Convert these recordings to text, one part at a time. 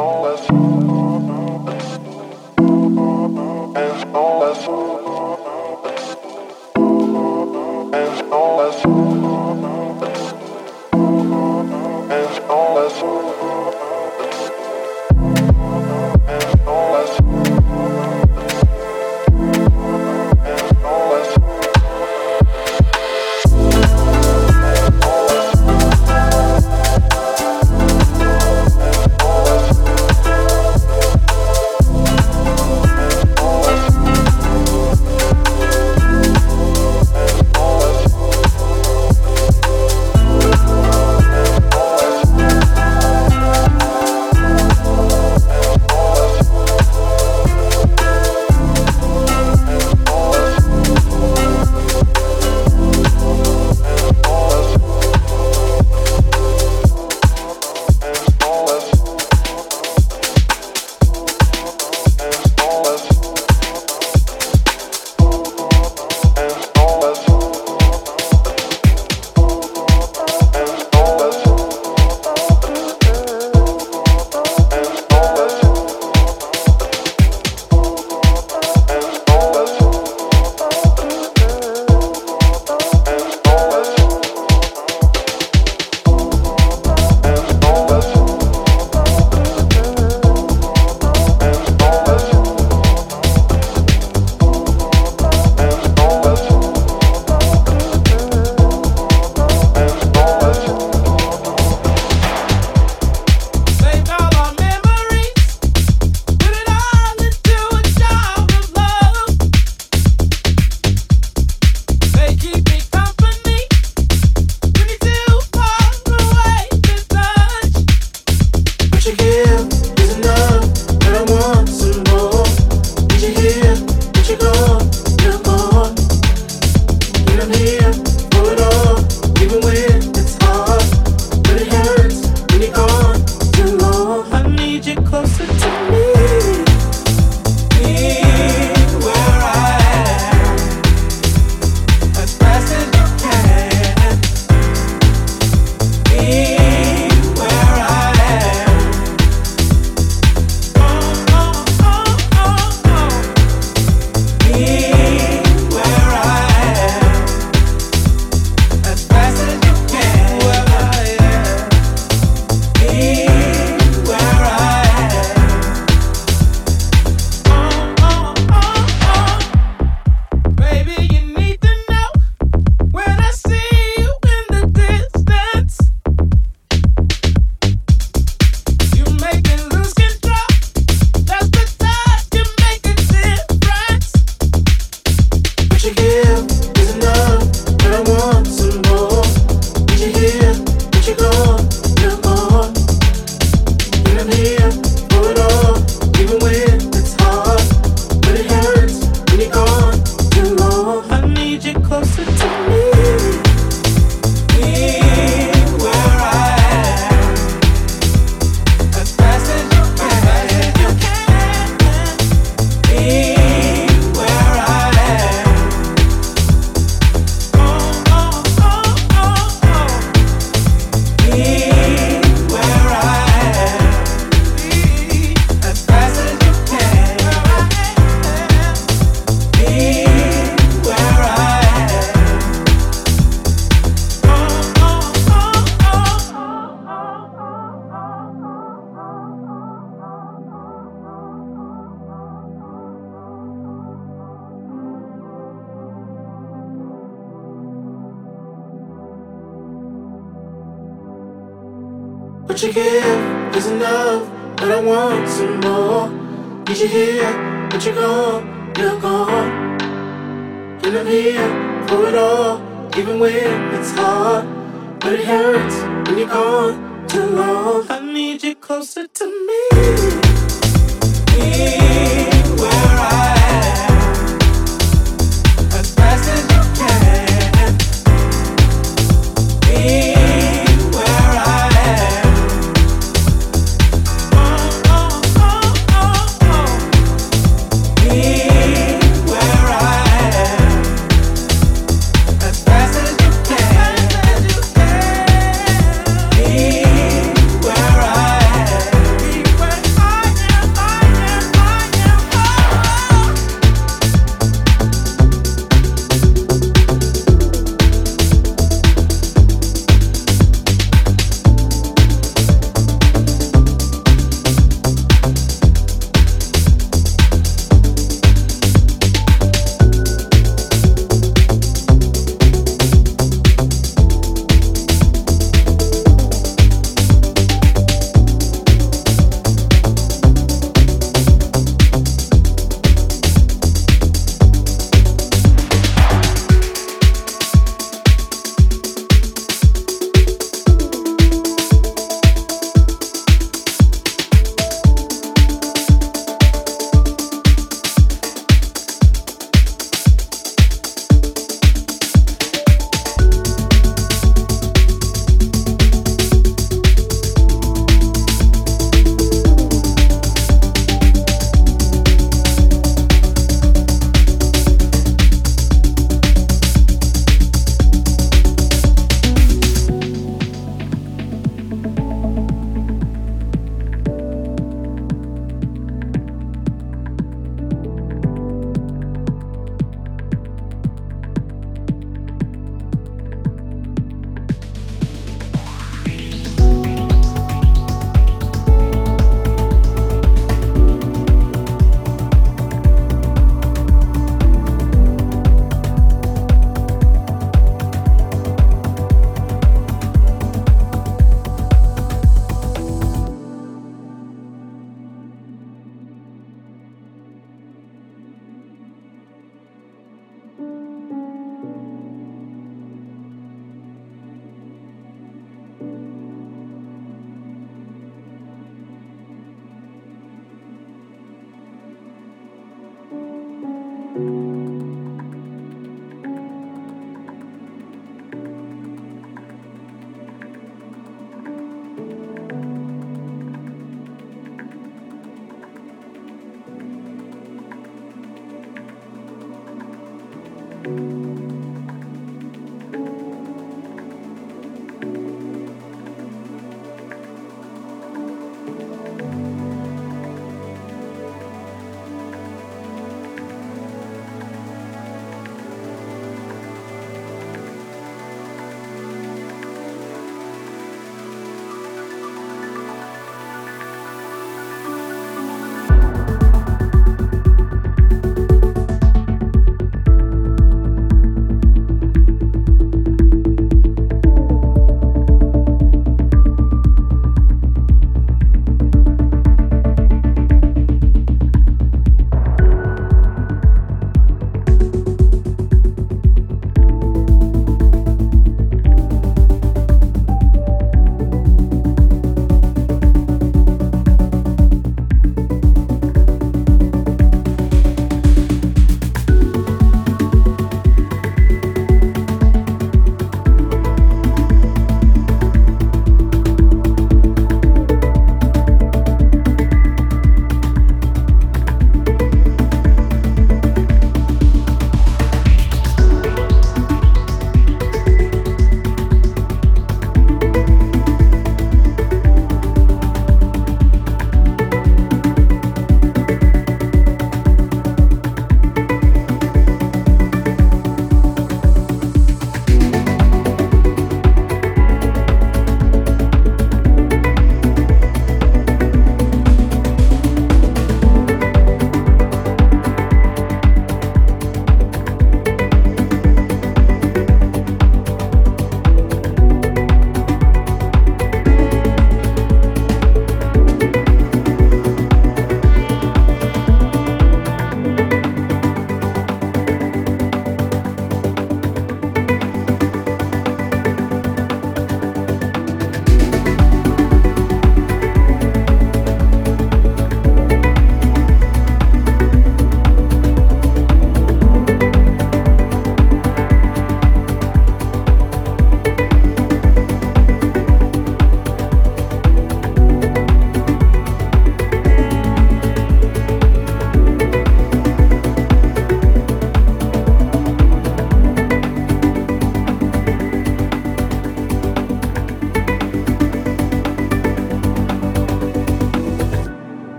Oh. What you give is enough, but I want some more. Need you here, but you're gone, you're gone. And I'm here for it all, even when it's hard. But it hurts when you're gone too long. I need you closer to me. Be where I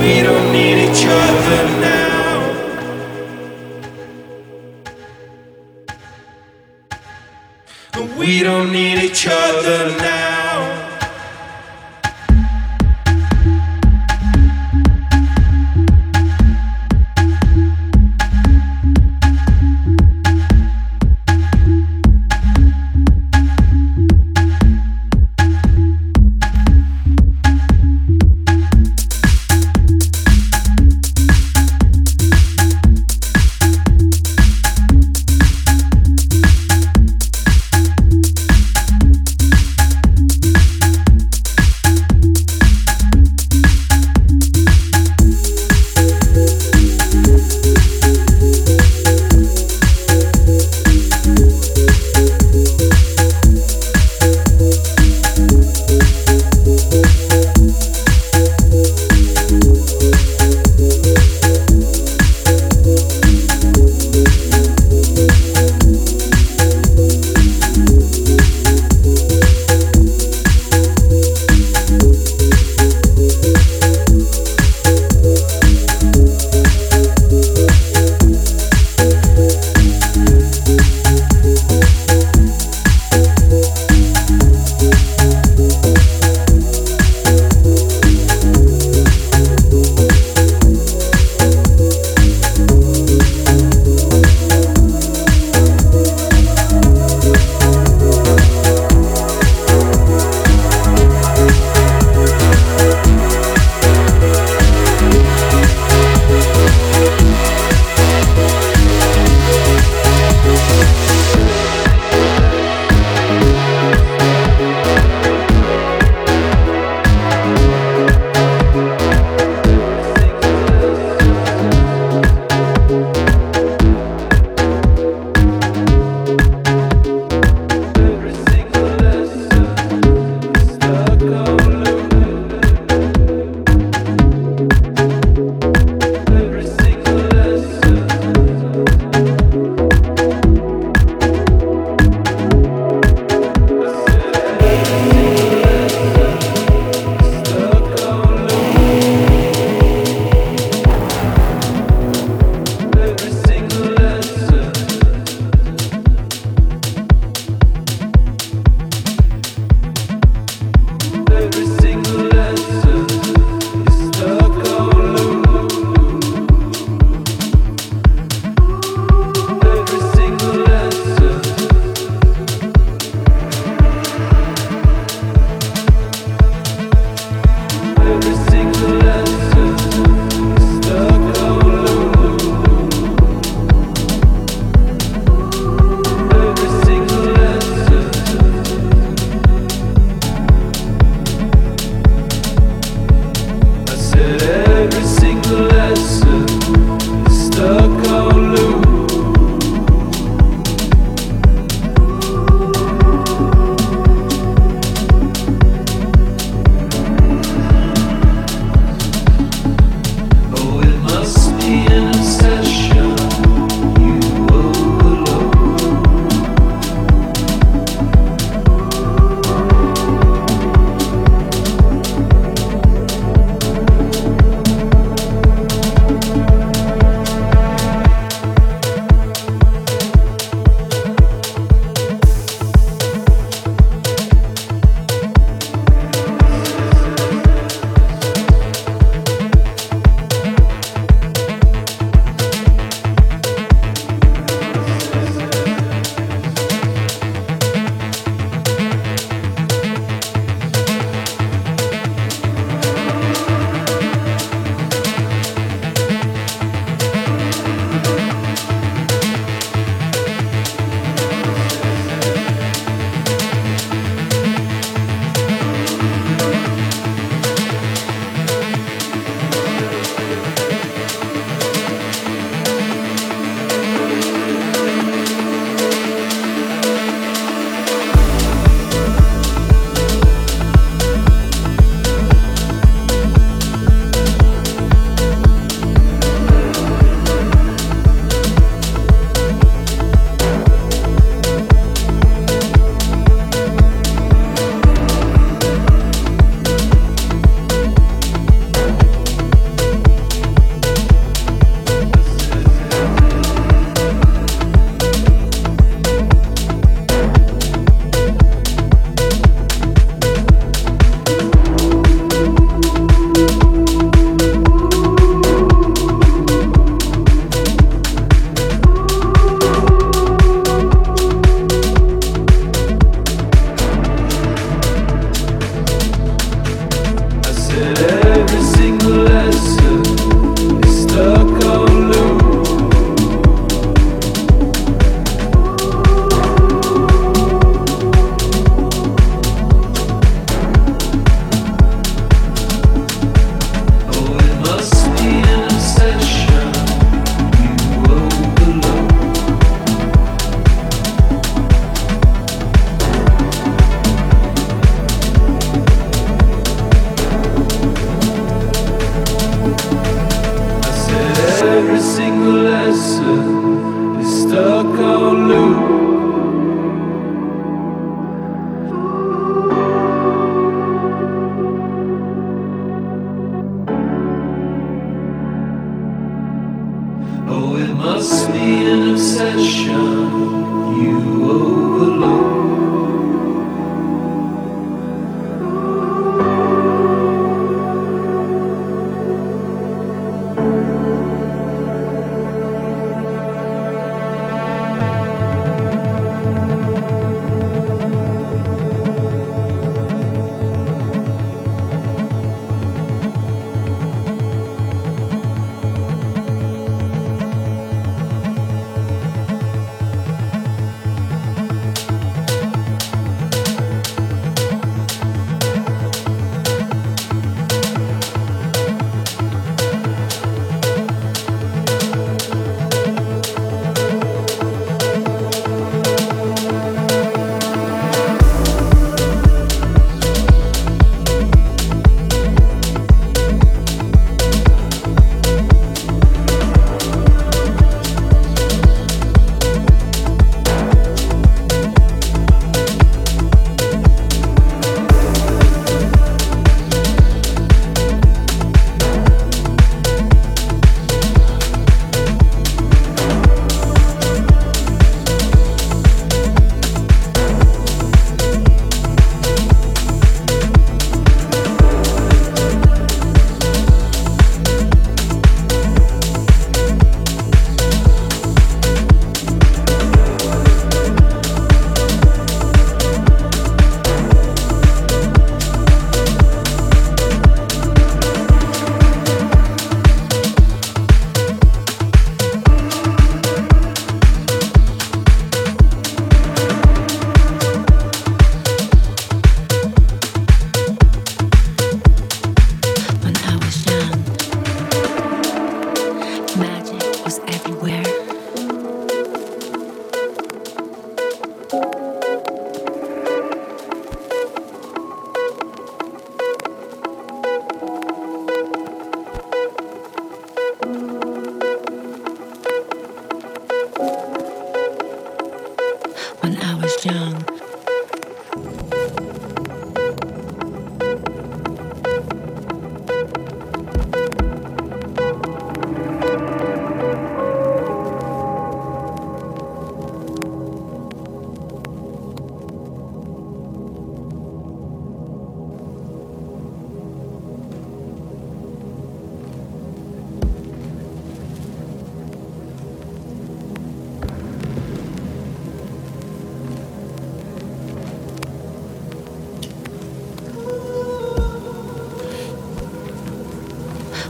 we don't need each other now.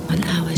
One hour.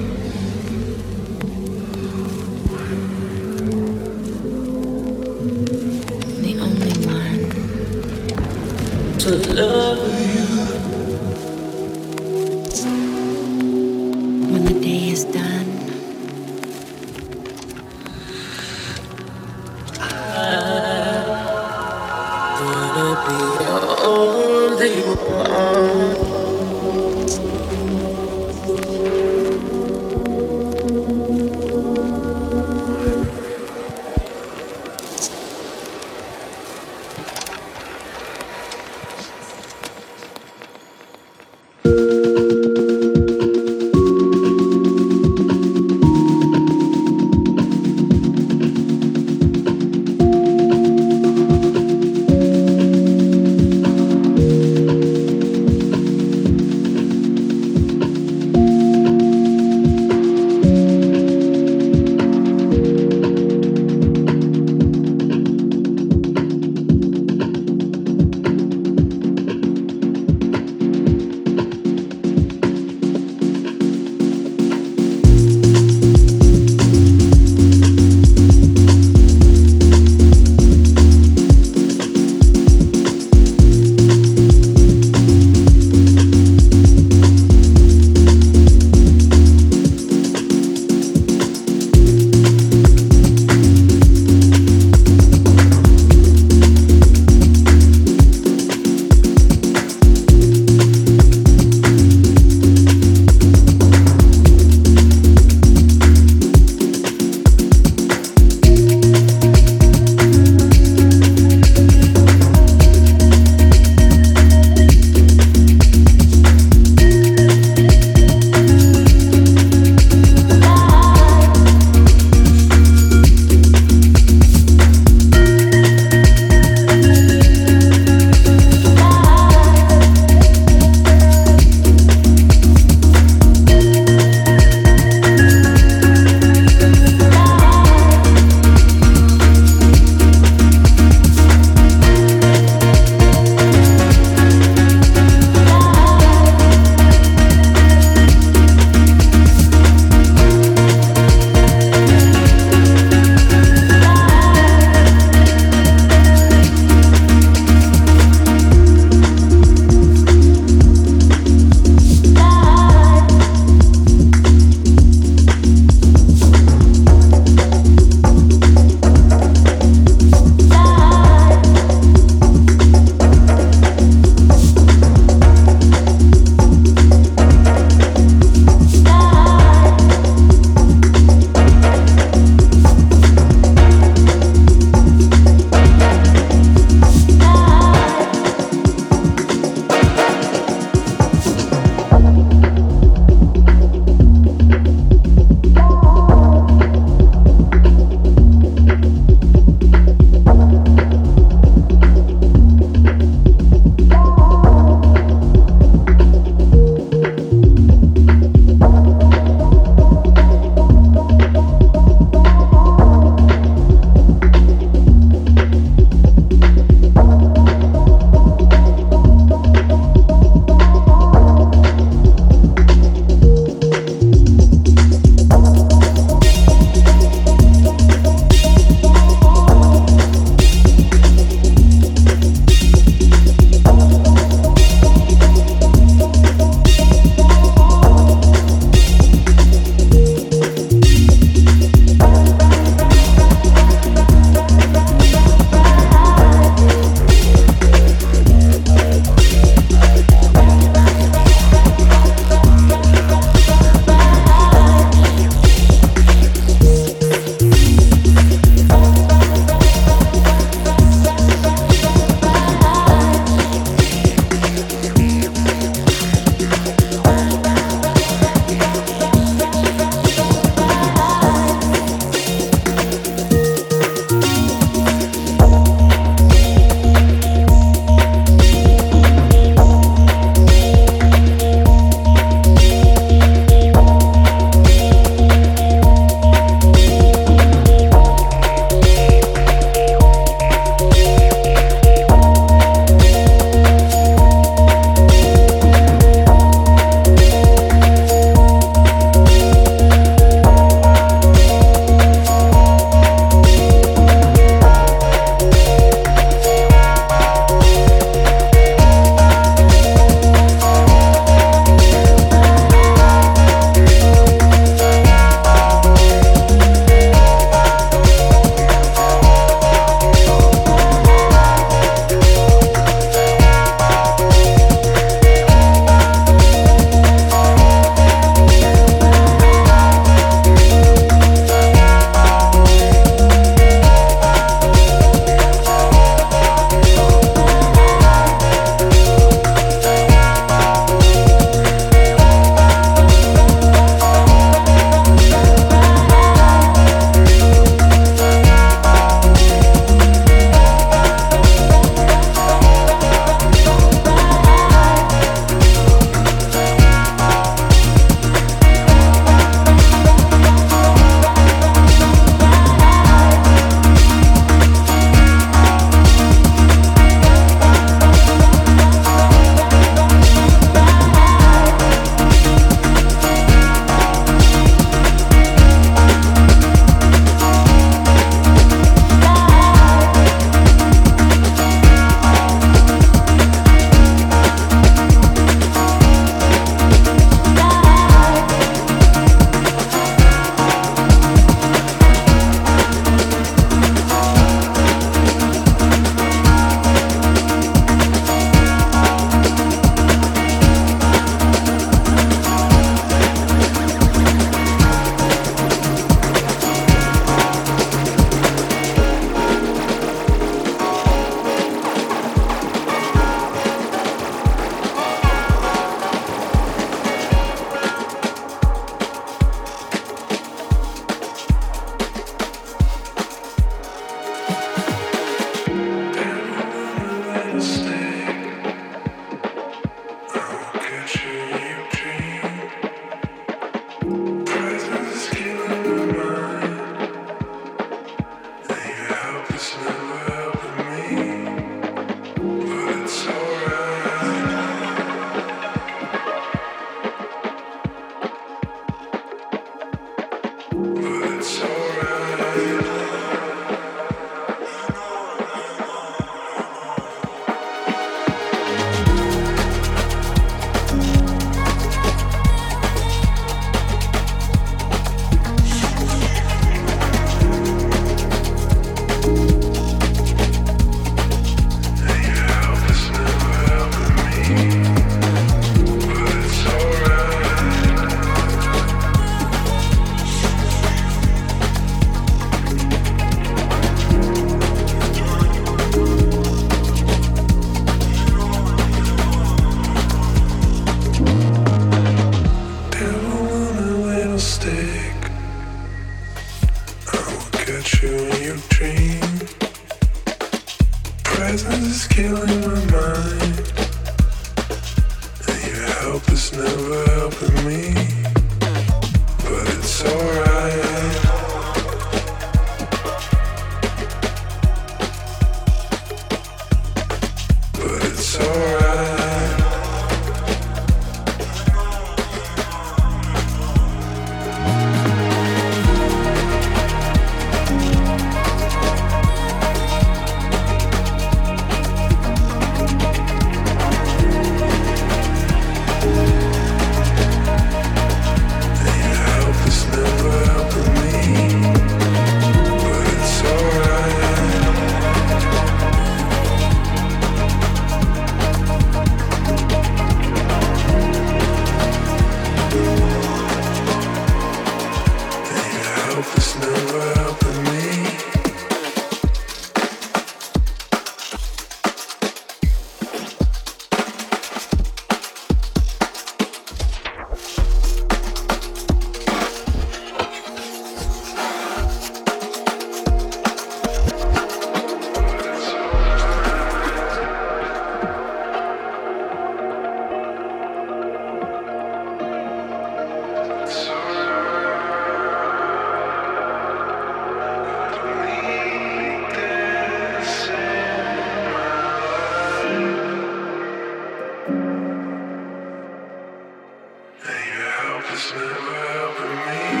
never with me.